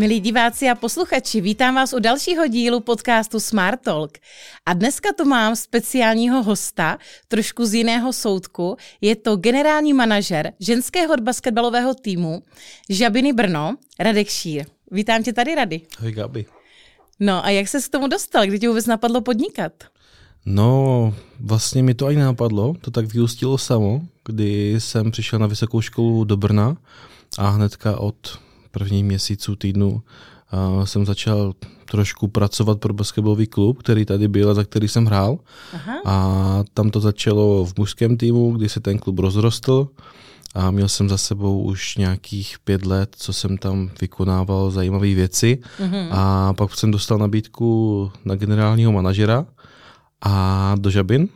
Milí diváci a posluchači, vítám vás u dalšího dílu podcastu Smart Talk. A dneska tu mám speciálního hosta, trošku z jiného soudku. Je to generální manažer ženského basketbalového týmu Žabiny Brno, Radek Šír. Vítám tě tady, Rady. Ahoj, Gabi. No a jak se k tomu dostal? Kdy tě vůbec napadlo podnikat? No, vlastně mi to ani napadlo, to tak vyústilo samo, kdy jsem přišel na vysokou školu do Brna a hnedka od prvních měsíců, týdnu uh, jsem začal trošku pracovat pro basketbalový klub, který tady byl a za který jsem hrál. Aha. A tam to začalo v mužském týmu, kdy se ten klub rozrostl a měl jsem za sebou už nějakých pět let, co jsem tam vykonával zajímavé věci. Mm-hmm. A pak jsem dostal nabídku na generálního manažera a do Žabin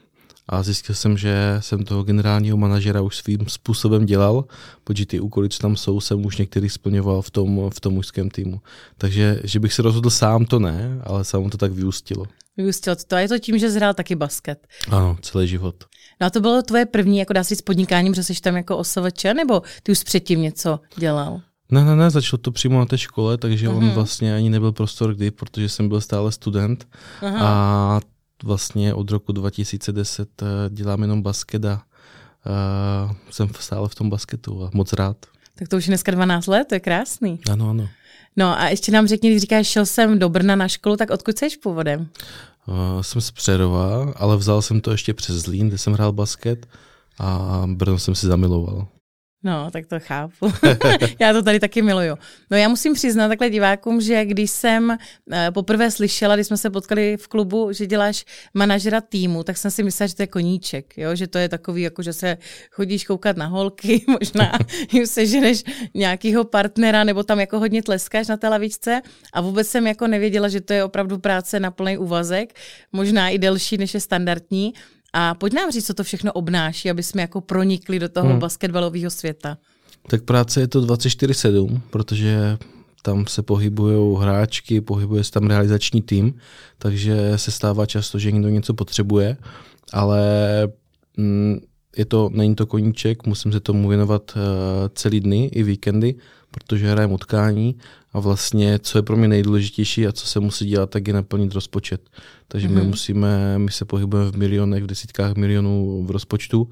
a zjistil jsem, že jsem toho generálního manažera už svým způsobem dělal, protože ty úkoly, co tam jsou, jsem už některý splňoval v tom, v tom mužském týmu. Takže, že bych se rozhodl sám, to ne, ale samo to tak vyústilo. Vyústilo to. A je to tím, že zhrál taky basket. Ano, celý život. No a to bylo tvoje první, jako dá se s podnikáním, že jsi tam jako OSVČ, nebo ty už předtím něco dělal? Ne, ne, ne, začalo to přímo na té škole, takže uh-huh. on mhm. vlastně ani nebyl prostor kdy, protože jsem byl stále student uh-huh. a vlastně od roku 2010 eh, dělám jenom basket a uh, jsem stále v tom basketu a moc rád. Tak to už je dneska 12 let, to je krásný. Ano, ano. No a ještě nám řekni, když říkáš, šel jsem do Brna na školu, tak odkud jsi původem? Uh, jsem z Přerova, ale vzal jsem to ještě přes Zlín, kde jsem hrál basket a Brno jsem si zamiloval. No, tak to chápu. já to tady taky miluju. No já musím přiznat takhle divákům, že když jsem uh, poprvé slyšela, když jsme se potkali v klubu, že děláš manažera týmu, tak jsem si myslela, že to je koníček, jo? že to je takový, jako že se chodíš koukat na holky, možná jim seženeš nějakého partnera, nebo tam jako hodně tleskáš na té lavičce a vůbec jsem jako nevěděla, že to je opravdu práce na plný úvazek, možná i delší, než je standardní. A pojď nám říct, co to všechno obnáší, aby jsme jako pronikli do toho hmm. basketbalového světa. Tak práce je to 24-7, protože tam se pohybují hráčky, pohybuje se tam realizační tým, takže se stává často, že někdo něco potřebuje, ale mm, je to, není to koníček, musím se tomu věnovat uh, celý dny i víkendy, protože hrajem utkání a vlastně, co je pro mě nejdůležitější a co se musí dělat, tak je naplnit rozpočet. Takže mm-hmm. my mhm. musíme, my se pohybujeme v milionech, v desítkách milionů v rozpočtu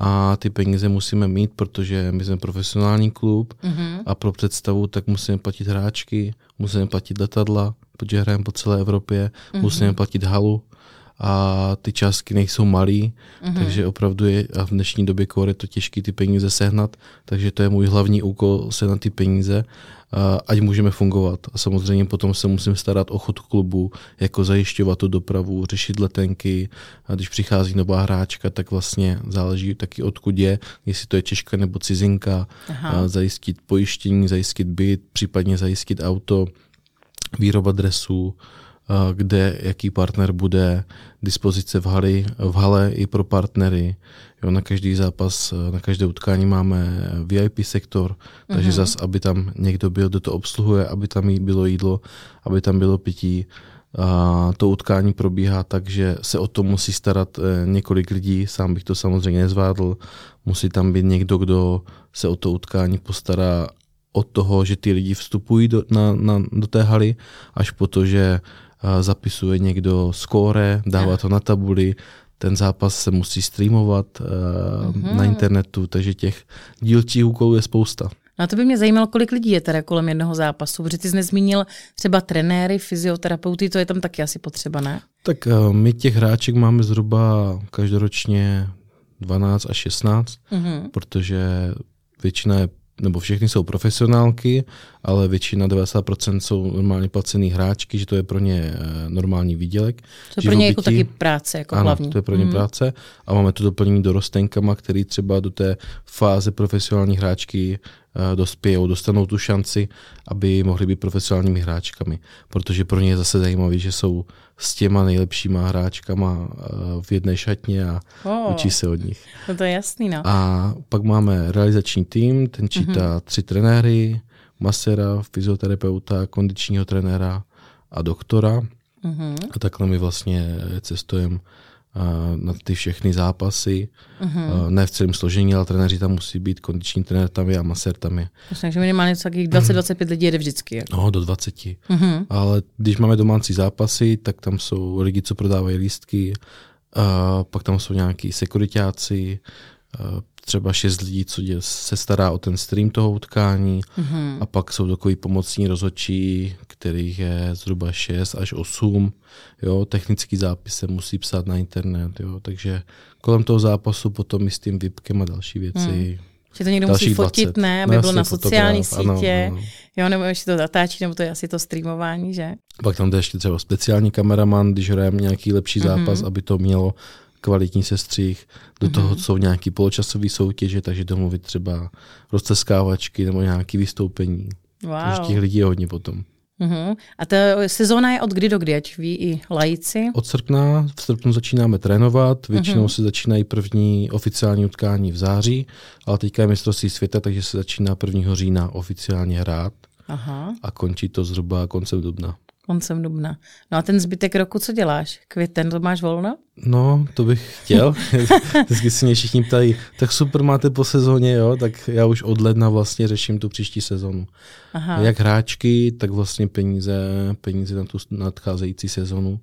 a ty peníze musíme mít, protože my jsme profesionální klub mm-hmm. a pro představu tak musíme platit hráčky, musíme platit letadla, protože hrajeme po celé Evropě, mm-hmm. musíme platit halu, a ty částky nejsou malý, mm-hmm. takže opravdu je a v dnešní době kore to těžké ty peníze sehnat, takže to je můj hlavní úkol sehnat ty peníze, a ať můžeme fungovat. A samozřejmě potom se musím starat o chod klubu, jako zajišťovat tu dopravu, řešit letenky, a když přichází nová hráčka, tak vlastně záleží taky odkud je, jestli to je Češka nebo cizinka, a zajistit pojištění, zajistit byt, případně zajistit auto, výroba dresů, kde jaký partner bude, dispozice v, hali, v hale i pro partnery. Jo, na každý zápas, na každé utkání máme VIP sektor, takže mm-hmm. zas, aby tam někdo byl, kdo to obsluhuje, aby tam bylo jídlo, aby tam bylo pití. A to utkání probíhá tak, že se o to musí starat eh, několik lidí, sám bych to samozřejmě nezvládl. Musí tam být někdo, kdo se o to utkání postará od toho, že ty lidi vstupují do, na, na, do té haly, až po to, že zapisuje někdo skóre, dává to na tabuli, ten zápas se musí streamovat mm-hmm. na internetu, takže těch dílčích úkolů je spousta. No a to by mě zajímalo, kolik lidí je teda kolem jednoho zápasu, protože ty jsi nezmínil třeba trenéry, fyzioterapeuty, to je tam taky asi potřeba, ne? Tak uh, my těch hráček máme zhruba každoročně 12 až 16, mm-hmm. protože většina je nebo všechny jsou profesionálky, ale většina 90% jsou normálně placený hráčky, že to je pro ně eh, normální výdělek. To je pro ně jako taky práce, jako ano, hlavní. to je pro ně mm. práce a máme to doplnění dorostenkama, který třeba do té fáze profesionální hráčky dospějou, dostanou tu šanci, aby mohli být profesionálními hráčkami, protože pro ně je zase zajímavé, že jsou s těma nejlepšíma hráčkama eh, v jedné šatně a oh, učí se od nich. No to je jasný, no. A pak máme realizační tým, ten čítá mm-hmm. tři trenéry, masera, fyzioterapeuta, kondičního trenéra a doktora. Mm-hmm. A takhle my vlastně cestujeme na ty všechny zápasy. Uh-huh. Ne v celém složení, ale trenéři tam musí být, kondiční trenér tam je a masér tam je. Takže minimálně takových 20-25 lidí jede vždycky. Jako. No, do 20. Uh-huh. Ale když máme domácí zápasy, tak tam jsou lidi, co prodávají lístky, a pak tam jsou nějaký sekuritáci, třeba šest lidí, co se stará o ten stream toho utkání mm-hmm. a pak jsou takový pomocní rozhodčí, kterých je zhruba 6 až 8. Jo, technický zápis se musí psát na internet, jo, takže kolem toho zápasu potom i s tím VIPkem a další věci. Mm. Že to někdo musí fotit, 20. ne, aby no, bylo na sociální sítě, ano, ano. jo, nebo ještě to zatáčí, nebo to je asi to streamování, že? Pak tam to ještě třeba speciální kameraman, když hrajeme nějaký lepší zápas, mm-hmm. aby to mělo kvalitní sestřih, do toho mm-hmm. jsou nějaký poločasové soutěže, takže domluvit třeba rozceskávačky nebo nějaké vystoupení. Wow. Takže těch lidí je hodně potom. Uh-huh. A ta sezóna je od kdy do kdy, ať ví i lajíci? Od srpna, v srpnu začínáme trénovat, většinou uh-huh. se začínají první oficiální utkání v září, ale teďka je mistrovství světa, takže se začíná 1. října oficiálně hrát Aha. a končí to zhruba koncem dubna koncem dubna. No a ten zbytek roku co děláš? Květen, to máš volno? No, to bych chtěl. Vždycky si mě všichni ptají, tak super máte po sezóně, jo? Tak já už od ledna vlastně řeším tu příští sezonu. Aha. Jak hráčky, tak vlastně peníze, peníze na tu nadcházející sezonu.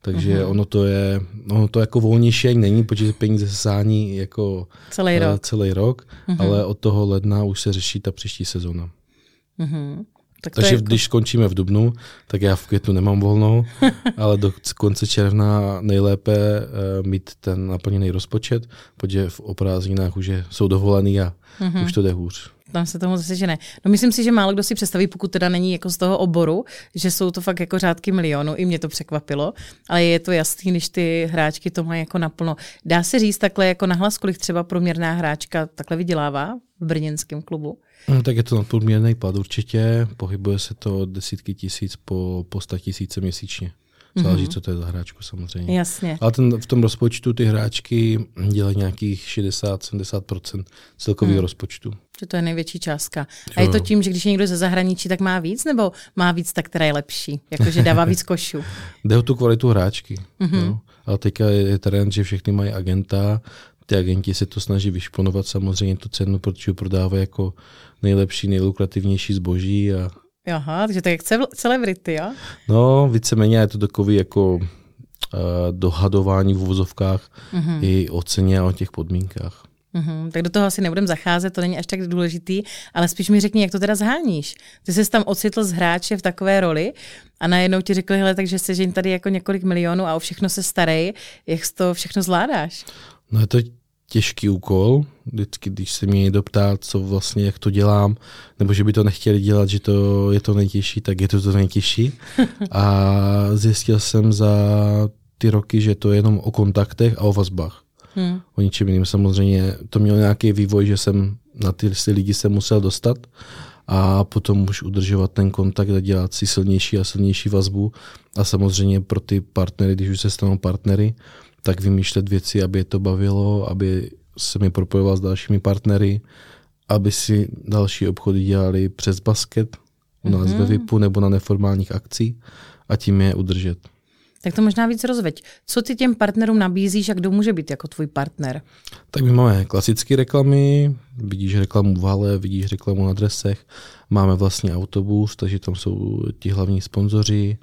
Takže uh-huh. ono to je, ono to jako volnější ani není, protože peníze se sání jako celý rok, uh, celý rok uh-huh. ale od toho ledna už se řeší ta příští sezona. Uh-huh. Tak Takže jako... když skončíme v Dubnu, tak já v květnu nemám volnou, ale do konce června nejlépe uh, mít ten naplněný rozpočet, protože v oprázdninách už je, jsou dovolený a mm-hmm. už to jde hůř. Tam se tomu zase, že ne. No myslím si, že málo kdo si představí, pokud teda není jako z toho oboru, že jsou to fakt jako řádky milionů, i mě to překvapilo, ale je to jasný, když ty hráčky to mají jako naplno. Dá se říct takhle jako nahlas, kolik třeba průměrná hráčka takhle vydělává v brněnském klubu? No, tak je to nadprůměrný plat určitě, pohybuje se to desítky tisíc po, po sta tisíce měsíčně. Záleží, mm-hmm. co to je za hráčku samozřejmě. Jasně. Ale ten, v tom rozpočtu ty hráčky dělají nějakých 60-70% celkového mm. rozpočtu. Že to je největší částka. A jo. je to tím, že když je někdo ze zahraničí, tak má víc, nebo má víc tak, která je lepší? Jakože dává víc košů. Jde o tu kvalitu hráčky. Mm-hmm. Jo. Ale teďka je trend, že všechny mají agenta, ty agenti se to snaží vyšponovat samozřejmě tu cenu, protože prodávají jako nejlepší, nejlukrativnější zboží. A... Aha, takže to je jak celebrity, jo? No, víceméně je to takový jako uh, dohadování v uvozovkách mm-hmm. i o ceně a o těch podmínkách. Mm-hmm, tak do toho asi nebudem zacházet, to není až tak důležitý, ale spíš mi řekni, jak to teda zháníš. Ty jsi tam ocitl z hráče v takové roli a najednou ti řekli, hele, takže se žen tady jako několik milionů a o všechno se starej, jak to všechno zvládáš? No je to těžký úkol, vždycky, když se mě někdo ptá, co vlastně, jak to dělám, nebo že by to nechtěli dělat, že to je to nejtěžší, tak je to to nejtěžší. A zjistil jsem za ty roky, že to je jenom o kontaktech a o vazbách. Hmm. O ničem jiným samozřejmě. To mělo nějaký vývoj, že jsem na ty lidi se musel dostat a potom už udržovat ten kontakt a dělat si silnější a silnější vazbu. A samozřejmě pro ty partnery, když už se stanou partnery, tak vymýšlet věci, aby je to bavilo, aby se mi propojoval s dalšími partnery, aby si další obchody dělali přes basket u nás mm-hmm. ve VIPu nebo na neformálních akcích a tím je udržet. Tak to možná víc rozveď. Co ty těm partnerům nabízíš a kdo může být jako tvůj partner? Tak my máme klasické reklamy, vidíš reklamu v hale, vidíš reklamu na dresech, máme vlastně autobus, takže tam jsou ti hlavní sponzoři.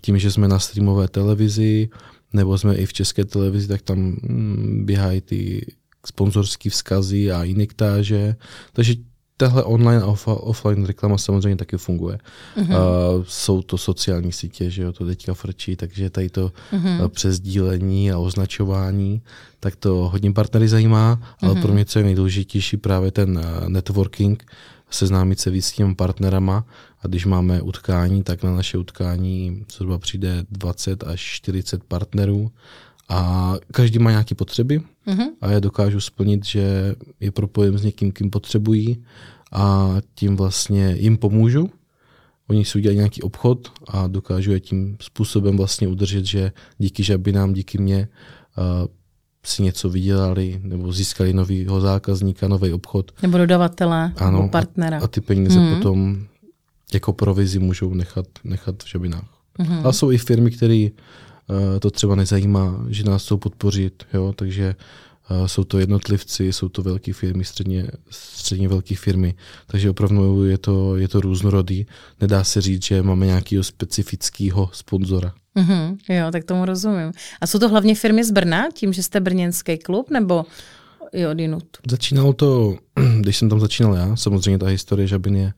Tím, že jsme na streamové televizi, nebo jsme i v české televizi, tak tam mm, běhají ty sponzorské vzkazy a inektáže. Takže tahle online a off, offline reklama samozřejmě taky funguje. Uh-huh. Uh, jsou to sociální sítě, že jo, to teďka frčí, takže tady to uh-huh. dílení a označování, tak to hodně partnery zajímá, ale uh-huh. pro mě co je nejdůležitější právě ten uh, networking, seznámit se víc s těmi partnerama a když máme utkání, tak na naše utkání zhruba přijde 20 až 40 partnerů a každý má nějaké potřeby uh-huh. a já dokážu splnit, že je propojím s někým, kým potřebují a tím vlastně jim pomůžu. Oni si udělají nějaký obchod a dokážu je tím způsobem vlastně udržet, že díky žabinám, díky mně uh, si něco vydělali nebo získali nového zákazníka, nový obchod. Nebo dodavatele, ano, nebo partnera. A, a ty peníze mm. potom jako provizi můžou nechat, nechat v žabinách. Mm-hmm. Ale jsou i firmy, které to třeba nezajímá, že nás chcou podpořit, jo, takže jsou to jednotlivci, jsou to velké firmy, středně, středně velké firmy, takže opravdu je to, je to různorodý. Nedá se říct, že máme nějakého specifického sponzora. Mm-hmm, jo, tak tomu rozumím. A jsou to hlavně firmy z Brna, tím, že jste brněnský klub, nebo i odinut? Začínalo to, když jsem tam začínal já, samozřejmě ta historie Žabin je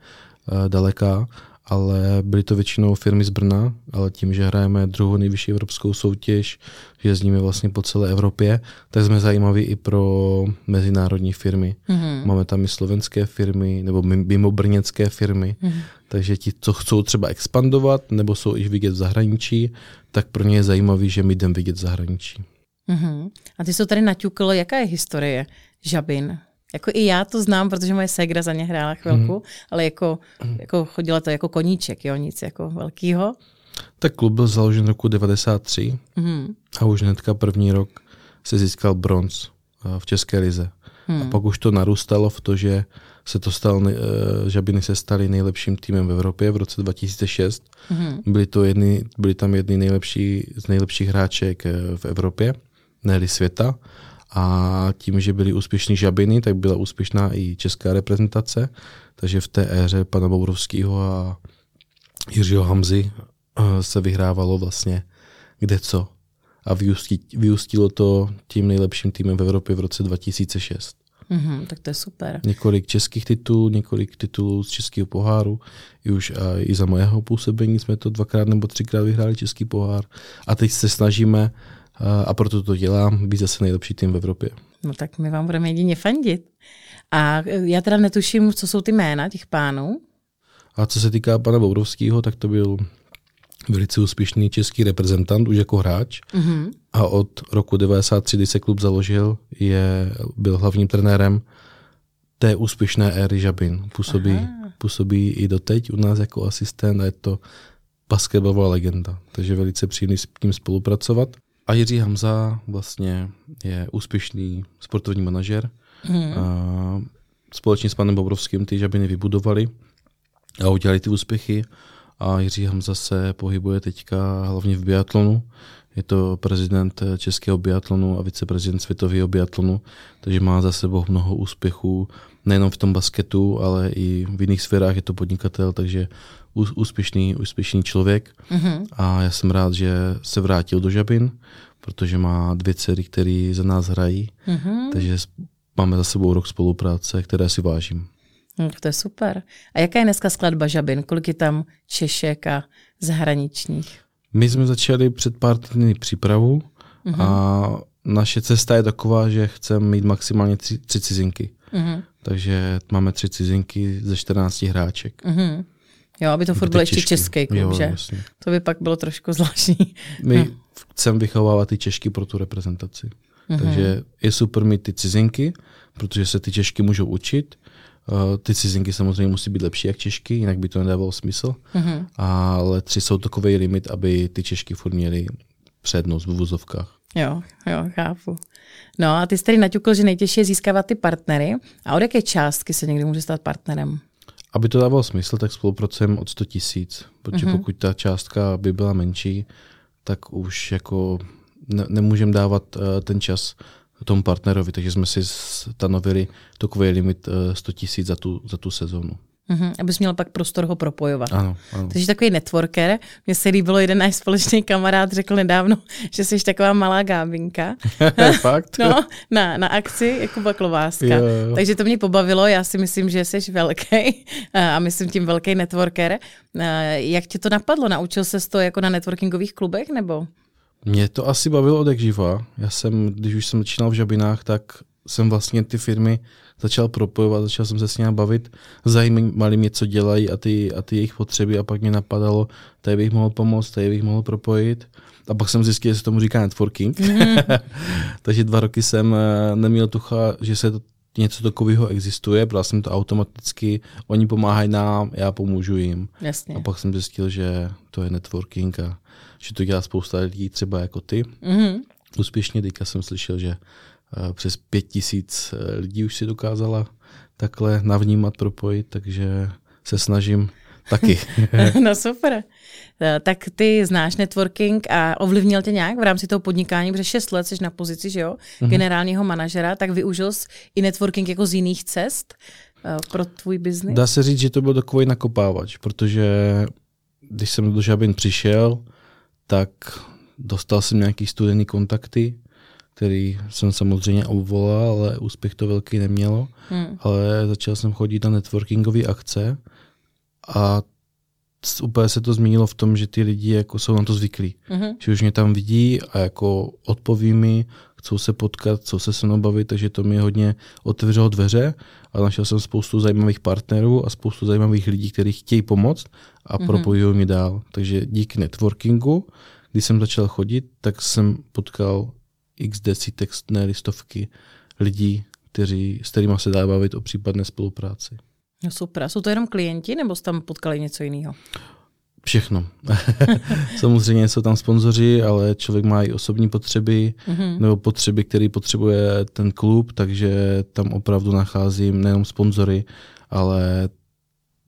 uh, daleká, ale byly to většinou firmy z Brna, ale tím, že hrajeme druhou nejvyšší evropskou soutěž, že jezdíme vlastně po celé Evropě, tak jsme zajímaví i pro mezinárodní firmy. Mm-hmm. Máme tam i slovenské firmy, nebo mimo brněnské firmy, mm-hmm. takže ti, co chcou třeba expandovat, nebo jsou již vidět v zahraničí, tak pro ně je zajímavý, že my jdeme vidět v zahraničí. Mm-hmm. A ty jsou tady naťukl, jaká je historie Žabin? Jako i já to znám, protože moje ségra za ně hrála chvilku, mm. ale jako, jako chodila to jako koníček, jo, nic jako velkýho. Tak klub byl založen roku 93 mm. a už hnedka první rok se získal bronz eh, v České lize. Mm. A pak už to narůstalo v to, že se to stal, eh, Žabiny se staly nejlepším týmem v Evropě v roce 2006. Mm. Byli, to jedny, byli tam jedni nejlepší, z nejlepších hráček eh, v Evropě, ne světa. A tím, že byly úspěšní žabiny, tak byla úspěšná i česká reprezentace. Takže v té éře pana Bourovského a Jiřího Hamzy eh, se vyhrávalo vlastně kde co. A vyústilo to tím nejlepším týmem v Evropě v roce 2006. Mm-hmm, tak to je super. Několik českých titulů, několik titulů z českého poháru. I už a i za mojeho působení jsme to dvakrát nebo třikrát vyhráli český pohár. A teď se snažíme a proto to dělám, být zase nejlepší tým v Evropě. No tak my vám budeme jedině fandit. A já teda netuším, co jsou ty jména těch pánů. A co se týká pana Bourovského, tak to byl velice úspěšný český reprezentant, už jako hráč. Mm-hmm. A od roku 93, kdy se klub založil, je, byl hlavním trenérem té úspěšné éry Žabin. Působí, působí i doteď u nás jako asistent a je to basketbalová legenda. Takže velice příjemný s tím spolupracovat. A Jiří Hamza vlastně je úspěšný sportovní manažer. Hmm. A společně s panem Bobrovským ty žabiny vybudovali a udělali ty úspěchy. A Jiří Hamza se pohybuje teďka hlavně v biatlonu. Je to prezident českého biatlonu a viceprezident světového biatlonu, takže má za sebou mnoho úspěchů, nejenom v tom basketu, ale i v jiných sférách je to podnikatel, takže úspěšný, úspěšný člověk mm-hmm. a já jsem rád, že se vrátil do Žabin, protože má dvě dcery, které za nás hrají, mm-hmm. takže máme za sebou rok spolupráce, které si vážím. No, to je super. A jaká je dneska skladba Žabin? Kolik je tam Češek a zahraničních? My jsme začali před pár týdny přípravu mm-hmm. a naše cesta je taková, že chceme mít maximálně tři, tři cizinky. Mm-hmm. Takže máme tři cizinky ze 14 hráček. Mm-hmm. Jo, aby to furt byl ještě český klub, jo, že? Jasně. To by pak bylo trošku zvláštní. My hm. chceme vychovávat ty Češky pro tu reprezentaci. Mm-hmm. Takže je super mít ty cizinky, protože se ty Češky můžou učit. Uh, ty cizinky samozřejmě musí být lepší jak Češky, jinak by to nedávalo smysl. Mm-hmm. Ale tři jsou takový limit, aby ty Češky furt měly přednost v vozovkách. Jo, jo, chápu. No a ty jsi tady naťukl, že nejtěžší je získávat ty partnery. A od jaké částky se někdy může stát partnerem? Aby to dávalo smysl, tak spolupracujeme od 100 tisíc, protože mm-hmm. pokud ta částka by byla menší, tak už jako ne, nemůžeme dávat uh, ten čas tomu partnerovi, takže jsme si stanovili takový limit uh, 100 tisíc za tu, za tu sezónu. Mm-hmm, abys měl pak prostor ho propojovat. Ano, ano. Takže takový networker. Mně se líbilo, jeden náš společný kamarád řekl nedávno, že jsi taková malá gábinka. Fakt? no, na, na akci jako baklováska. Jo, jo. Takže to mě pobavilo, já si myslím, že jsi velký a myslím tím velký networker. Jak tě to napadlo? Naučil se to jako na networkingových klubech nebo? Mě to asi bavilo od jak živa. Já jsem, když už jsem začínal v Žabinách, tak jsem vlastně ty firmy začal propojovat, začal jsem se s nimi bavit, zajímali mě, co dělají a ty, a ty jejich potřeby a pak mě napadalo, tady bych mohl pomoct, tady bych mohl propojit. A pak jsem zjistil, že se tomu říká networking. Mm. Takže dva roky jsem eh, neměl tucha, že se to něco takového existuje, bral jsem to automaticky, oni pomáhají nám, já pomůžu jim. Jasně. A pak jsem zjistil, že to je networking a že to dělá spousta lidí, třeba jako ty. Mm-hmm. Úspěšně teďka jsem slyšel, že Eh, přes pět tisíc eh, lidí už si dokázala takhle navnímat, propojit, takže se snažím Taky. no super. Eh, tak ty znáš networking a ovlivnil tě nějak v rámci toho podnikání, protože 6 let jsi na pozici, že jo, mm-hmm. generálního manažera, tak využil jsi i networking jako z jiných cest pro tvůj biznis? Dá se říct, že to byl takový nakopávač, protože když jsem do Žabin přišel, tak dostal jsem nějaký studený kontakty, který jsem samozřejmě obvolal, ale úspěch to velký nemělo. Hmm. Ale začal jsem chodit na networkingové akce a úplně se to změnilo v tom, že ty lidi jako jsou na to zvyklí. Mm-hmm. Že už mě tam vidí a jako odpoví mi, chcou se potkat, chcou se se mnou bavit, takže to mi hodně otevřelo dveře a našel jsem spoustu zajímavých partnerů a spoustu zajímavých lidí, kteří chtějí pomoct a mm-hmm. propojují mi dál. Takže díky networkingu, když jsem začal chodit, tak jsem potkal x desítek, ne listovky lidí, kteří, s kterými se dá bavit o případné spolupráci. No super. Jsou to jenom klienti, nebo jste tam potkali něco jiného? Všechno. Samozřejmě jsou tam sponzoři, ale člověk má i osobní potřeby mm-hmm. nebo potřeby, které potřebuje ten klub, takže tam opravdu nacházím nejenom sponzory, ale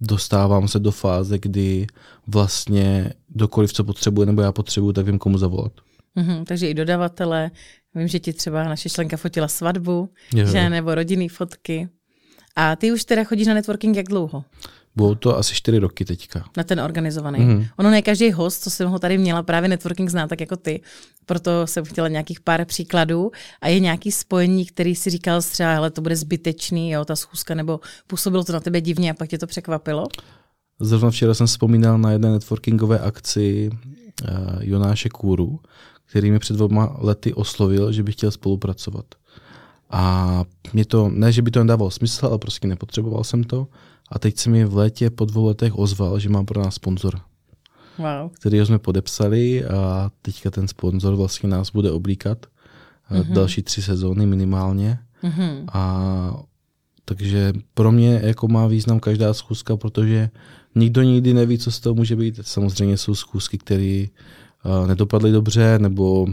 dostávám se do fáze, kdy vlastně dokoliv, co potřebuje nebo já potřebuju, tak vím, komu zavolat. Mm-hmm, takže i dodavatele, vím, že ti třeba naše členka fotila svatbu, jo. že nebo rodinný fotky. A ty už teda chodíš na networking jak dlouho? Bylo to asi čtyři roky teďka. Na ten organizovaný. Mm-hmm. Ono ne každý host, co jsem ho tady měla, právě networking zná tak jako ty. Proto jsem chtěla nějakých pár příkladů. A je nějaký spojení, který si říkal třeba, ale to bude zbytečný, jo, ta schůzka, nebo působilo to na tebe divně a pak tě to překvapilo? Zrovna včera jsem vzpomínal na jedné networkingové akci uh, Jonáše Kůru, který mi před dvěma lety oslovil, že by chtěl spolupracovat. A mě to, ne, že by to nedávalo smysl, ale prostě nepotřeboval jsem to. A teď se mi v létě po dvou letech ozval, že mám pro nás sponzor. Wow. Který jsme podepsali a teďka ten sponzor vlastně nás bude oblíkat mm-hmm. další tři sezóny minimálně. Mm-hmm. A takže pro mě jako má význam každá schůzka, protože nikdo nikdy neví, co z toho může být. Samozřejmě jsou schůzky, které uh, nedopadly dobře, nebo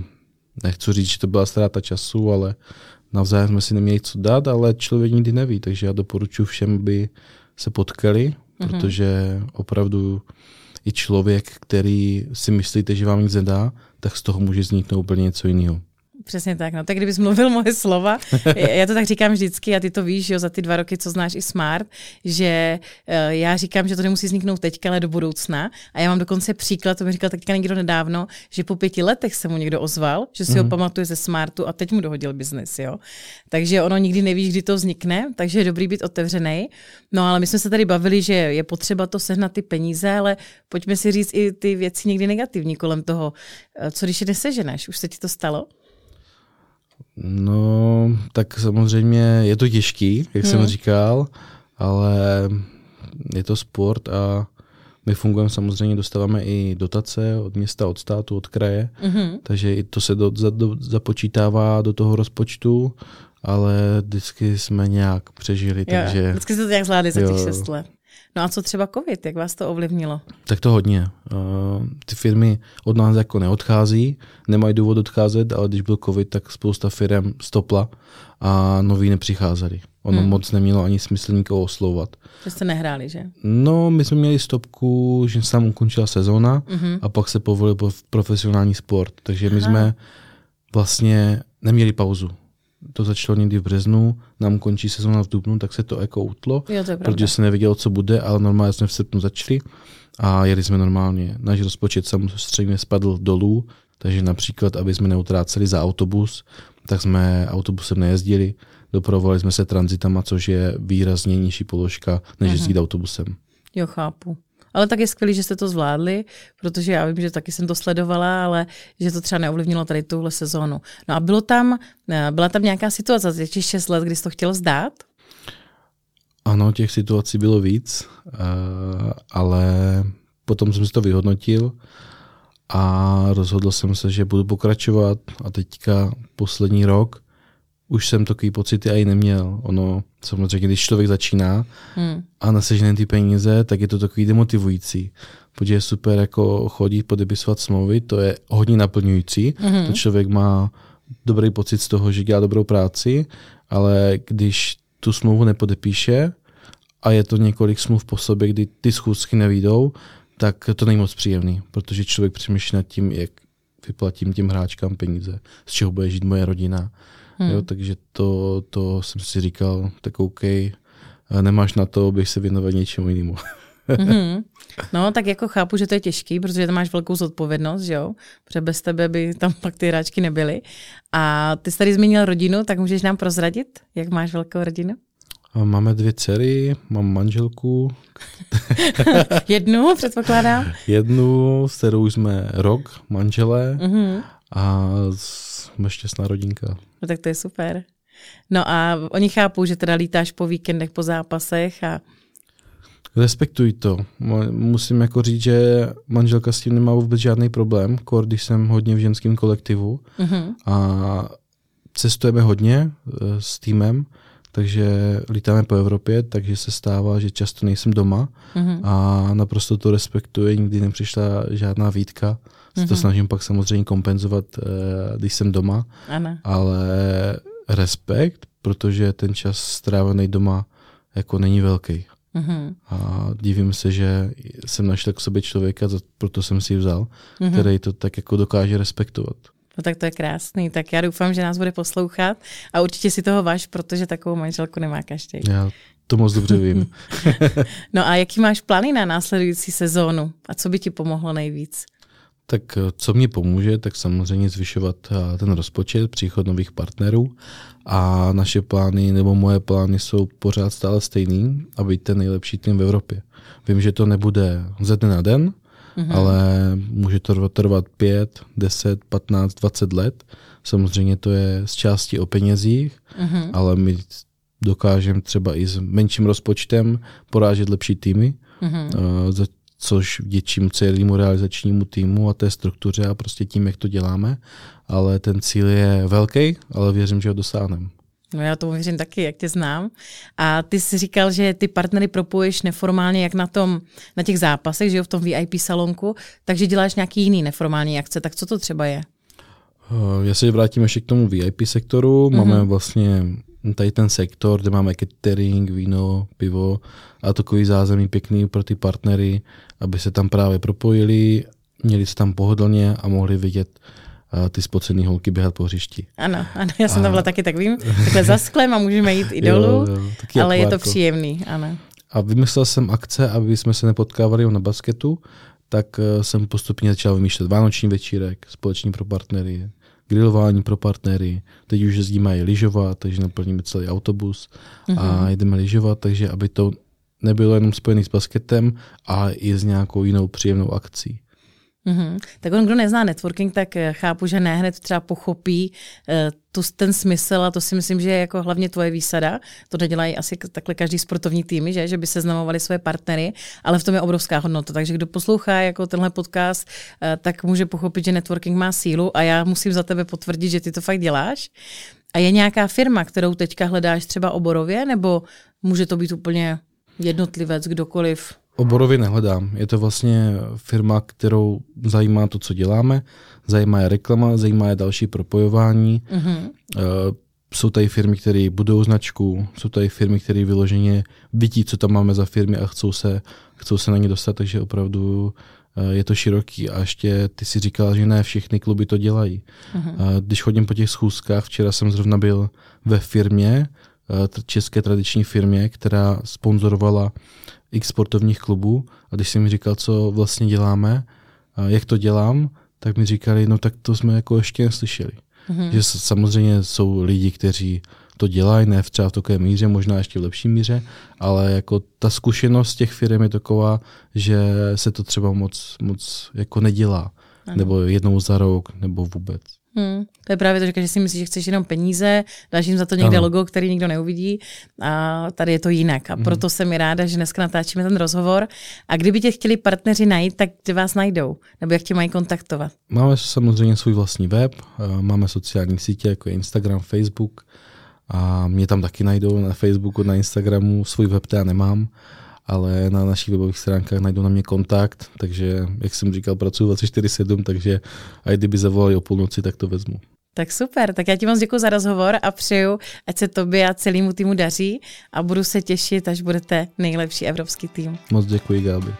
nechci říct, že to byla ztráta času, ale navzájem jsme si neměli co dát, ale člověk nikdy neví, takže já doporučuji všem, aby se potkali, mm-hmm. protože opravdu i člověk, který si myslíte, že vám nic nedá, tak z toho může vzniknout úplně něco jiného. Přesně tak. No tak kdybys mluvil moje slova, já to tak říkám vždycky a ty to víš, jo, za ty dva roky, co znáš i Smart, že uh, já říkám, že to nemusí vzniknout teďka, ale do budoucna. A já mám dokonce příklad, to mi říkal teďka někdo nedávno, že po pěti letech se mu někdo ozval, že si mm. ho mhm. pamatuje ze Smartu a teď mu dohodil biznis, jo. Takže ono nikdy nevíš, kdy to vznikne, takže je dobrý být otevřený. No ale my jsme se tady bavili, že je potřeba to sehnat ty peníze, ale pojďme si říct i ty věci někdy negativní kolem toho. Eh, co když je neseženeš? Už se ti to stalo? No, tak samozřejmě je to těžký, jak hmm. jsem říkal, ale je to sport a my fungujeme samozřejmě, dostáváme i dotace od města, od státu, od kraje, mm-hmm. takže i to se do, za, do, započítává do toho rozpočtu, ale vždycky jsme nějak přežili. Jo, takže, vždycky jste to nějak zvládli za těch šest let. No a co třeba covid, jak vás to ovlivnilo? Tak to hodně. Uh, ty firmy od nás jako neodchází, nemají důvod odcházet, ale když byl covid, tak spousta firm stopla a noví nepřicházeli. Ono hmm. moc nemělo ani smysl nikoho oslovovat. Že jste nehráli, že? No, my jsme měli stopku, že se tam ukončila sezóna mm-hmm. a pak se povolil profesionální sport. Takže my Aha. jsme vlastně neměli pauzu to začalo někdy v březnu, nám končí sezóna v dubnu, tak se to jako utlo, jo, to protože se nevědělo, co bude, ale normálně jsme v srpnu začali a jeli jsme normálně. Náš rozpočet samozřejmě spadl dolů, takže například, aby jsme neutráceli za autobus, tak jsme autobusem nejezdili, doprovovali jsme se tranzitama, což je výrazně nižší položka, než mhm. jezdit autobusem. Jo, chápu. Ale tak je skvělé, že jste to zvládli, protože já vím, že taky jsem to sledovala, ale že to třeba neovlivnilo tady tuhle sezónu. No a bylo tam, eh, byla tam nějaká situace za těch 6 let, kdy jsi to chtěl vzdát? Ano, těch situací bylo víc, eh, ale potom jsem si to vyhodnotil a rozhodl jsem se, že budu pokračovat a teďka poslední rok už jsem takový pocity i neměl. Ono, samozřejmě, když člověk začíná hmm. a nasežene ty peníze, tak je to takový demotivující. Protože je super jako chodit, podepisovat smlouvy, to je hodně naplňující. Hmm. To člověk má dobrý pocit z toho, že dělá dobrou práci, ale když tu smlouvu nepodepíše a je to několik smluv po sobě, kdy ty schůzky nevídou, tak to není moc příjemný, protože člověk přemýšlí nad tím, jak vyplatím těm hráčkám peníze, z čeho bude žít moje rodina. Hmm. Jo, takže to, to jsem si říkal, tak OK, nemáš na to, abych se věnoval něčemu jinému. mm-hmm. No, tak jako chápu, že to je těžký, protože tam máš velkou zodpovědnost, že jo? Protože bez tebe by tam pak ty hráčky nebyly. A ty jsi tady zmínil rodinu, tak můžeš nám prozradit, jak máš velkou rodinu? Máme dvě dcery, mám manželku. Jednu, předpokládám? Jednu, s kterou jsme rok manželé mm-hmm. a jsme šťastná rodinka. No tak to je super. No a oni chápou, že teda lítáš po víkendech, po zápasech a respektuj to. Musím jako říct, že manželka s tím nemá vůbec žádný problém, kor, když jsem hodně v ženském kolektivu mm-hmm. a cestujeme hodně uh, s týmem, takže lítáme po Evropě, takže se stává, že často nejsem doma mm-hmm. a naprosto to respektuje, nikdy nepřišla žádná výtka. Mm-hmm. To snažím pak samozřejmě kompenzovat, uh, když jsem doma, ano. ale respekt, protože ten čas strávený doma jako není velký. Mm-hmm. A divím se, že jsem našel k sobě člověka, proto jsem si ji vzal, mm-hmm. který to tak jako dokáže respektovat. No tak to je krásný, tak já doufám, že nás bude poslouchat a určitě si toho váš, protože takovou manželku nemá každý. Já to moc dobře vím. no a jaký máš plány na následující sezónu a co by ti pomohlo nejvíc? Tak eh, co mě pomůže, tak samozřejmě zvyšovat eh, ten rozpočet, příchod nových partnerů a naše plány nebo moje plány jsou pořád stále stejný a být ten nejlepší tým v Evropě. Vím, že to nebude ze dne na den, mm-hmm. ale může to trvat 5, 10, 15, 20 let. Samozřejmě to je z části o penězích, mm-hmm. ale my dokážeme třeba i s menším rozpočtem porážet lepší týmy. Mm-hmm. Uh, což vděčím celému realizačnímu týmu a té struktuře a prostě tím, jak to děláme. Ale ten cíl je velký, ale věřím, že ho dosáhneme. No já to věřím taky, jak tě znám. A ty jsi říkal, že ty partnery propoješ neformálně jak na tom, na těch zápasech, že jo, v tom VIP salonku, takže děláš nějaký jiný neformální akce. Tak co to třeba je? Eh, já se vrátím ještě k tomu VIP sektoru. Mm-hmm. Máme vlastně tady ten sektor, kde máme catering, víno, pivo a takový zázemí pěkný pro ty partnery, aby se tam právě propojili, měli se tam pohodlně a mohli vidět uh, ty spocené holky běhat po hřišti. Ano, ano, já jsem a... tam byla taky takovým, takhle za sklem a můžeme jít i dolů, jo, jo, ale je to příjemný, ano. A vymyslel jsem akce, aby jsme se nepotkávali na basketu, tak uh, jsem postupně začal vymýšlet vánoční večírek, společný pro partnery, grilování pro partnery, teď už jezdíme i lyžovat, takže naplníme celý autobus mm-hmm. a mhm. jdeme lyžovat, takže aby to nebylo jenom spojené s basketem, ale i s nějakou jinou příjemnou akcí. Mm-hmm. Tak on, kdo nezná networking, tak eh, chápu, že ne hned třeba pochopí uh, tu, ten smysl a to si myslím, že je jako hlavně tvoje výsada. To nedělají asi takhle každý sportovní týmy, že, že by seznamovali svoje partnery, ale v tom je obrovská hodnota. Takže kdo poslouchá jako tenhle podcast, uh, tak může pochopit, že networking má sílu a já musím za tebe potvrdit, že ty to fakt děláš. A je nějaká firma, kterou teďka hledáš třeba oborově, nebo může to být úplně jednotlivec, kdokoliv? Oborově nehledám. Je to vlastně firma, kterou zajímá to, co děláme, zajímá je reklama, zajímá je další propojování. Mm-hmm. jsou tady firmy, které budou značku, jsou tady firmy, které vyloženě vidí, co tam máme za firmy a chcou se, chcou se na ně dostat, takže opravdu eh, je to široký. A ještě ty si říkala, že ne všechny kluby to dělají. Mm-hmm. Když chodím po těch schůzkách, včera jsem zrovna byl ve firmě, české tradiční firmě, která sponzorovala x sportovních klubů a když jsem mi říkal, co vlastně děláme, jak to dělám, tak mi říkali, no tak to jsme jako ještě neslyšeli. Mm-hmm. Že samozřejmě jsou lidi, kteří to dělají, ne v třeba v takové míře, možná ještě v lepší míře, ale jako ta zkušenost těch firm je taková, že se to třeba moc, moc jako nedělá. Ano. Nebo jednou za rok, nebo vůbec. Hmm. To je právě to, že si myslíš, že chceš jenom peníze, dáš jim za to někde ano. logo, který nikdo neuvidí a tady je to jinak. A hmm. proto jsem mi ráda, že dneska natáčíme ten rozhovor. A kdyby tě chtěli partneři najít, tak kde vás najdou? Nebo jak tě mají kontaktovat? Máme samozřejmě svůj vlastní web, máme sociální sítě jako Instagram, Facebook a mě tam taky najdou na Facebooku, na Instagramu, svůj web já nemám ale na našich webových stránkách najdou na mě kontakt, takže jak jsem říkal, pracuji 24-7, takže a kdyby zavolali o půlnoci, tak to vezmu. Tak super, tak já ti moc děkuji za rozhovor a přeju, ať se tobě a celému týmu daří a budu se těšit, až budete nejlepší evropský tým. Moc děkuji, Gáby.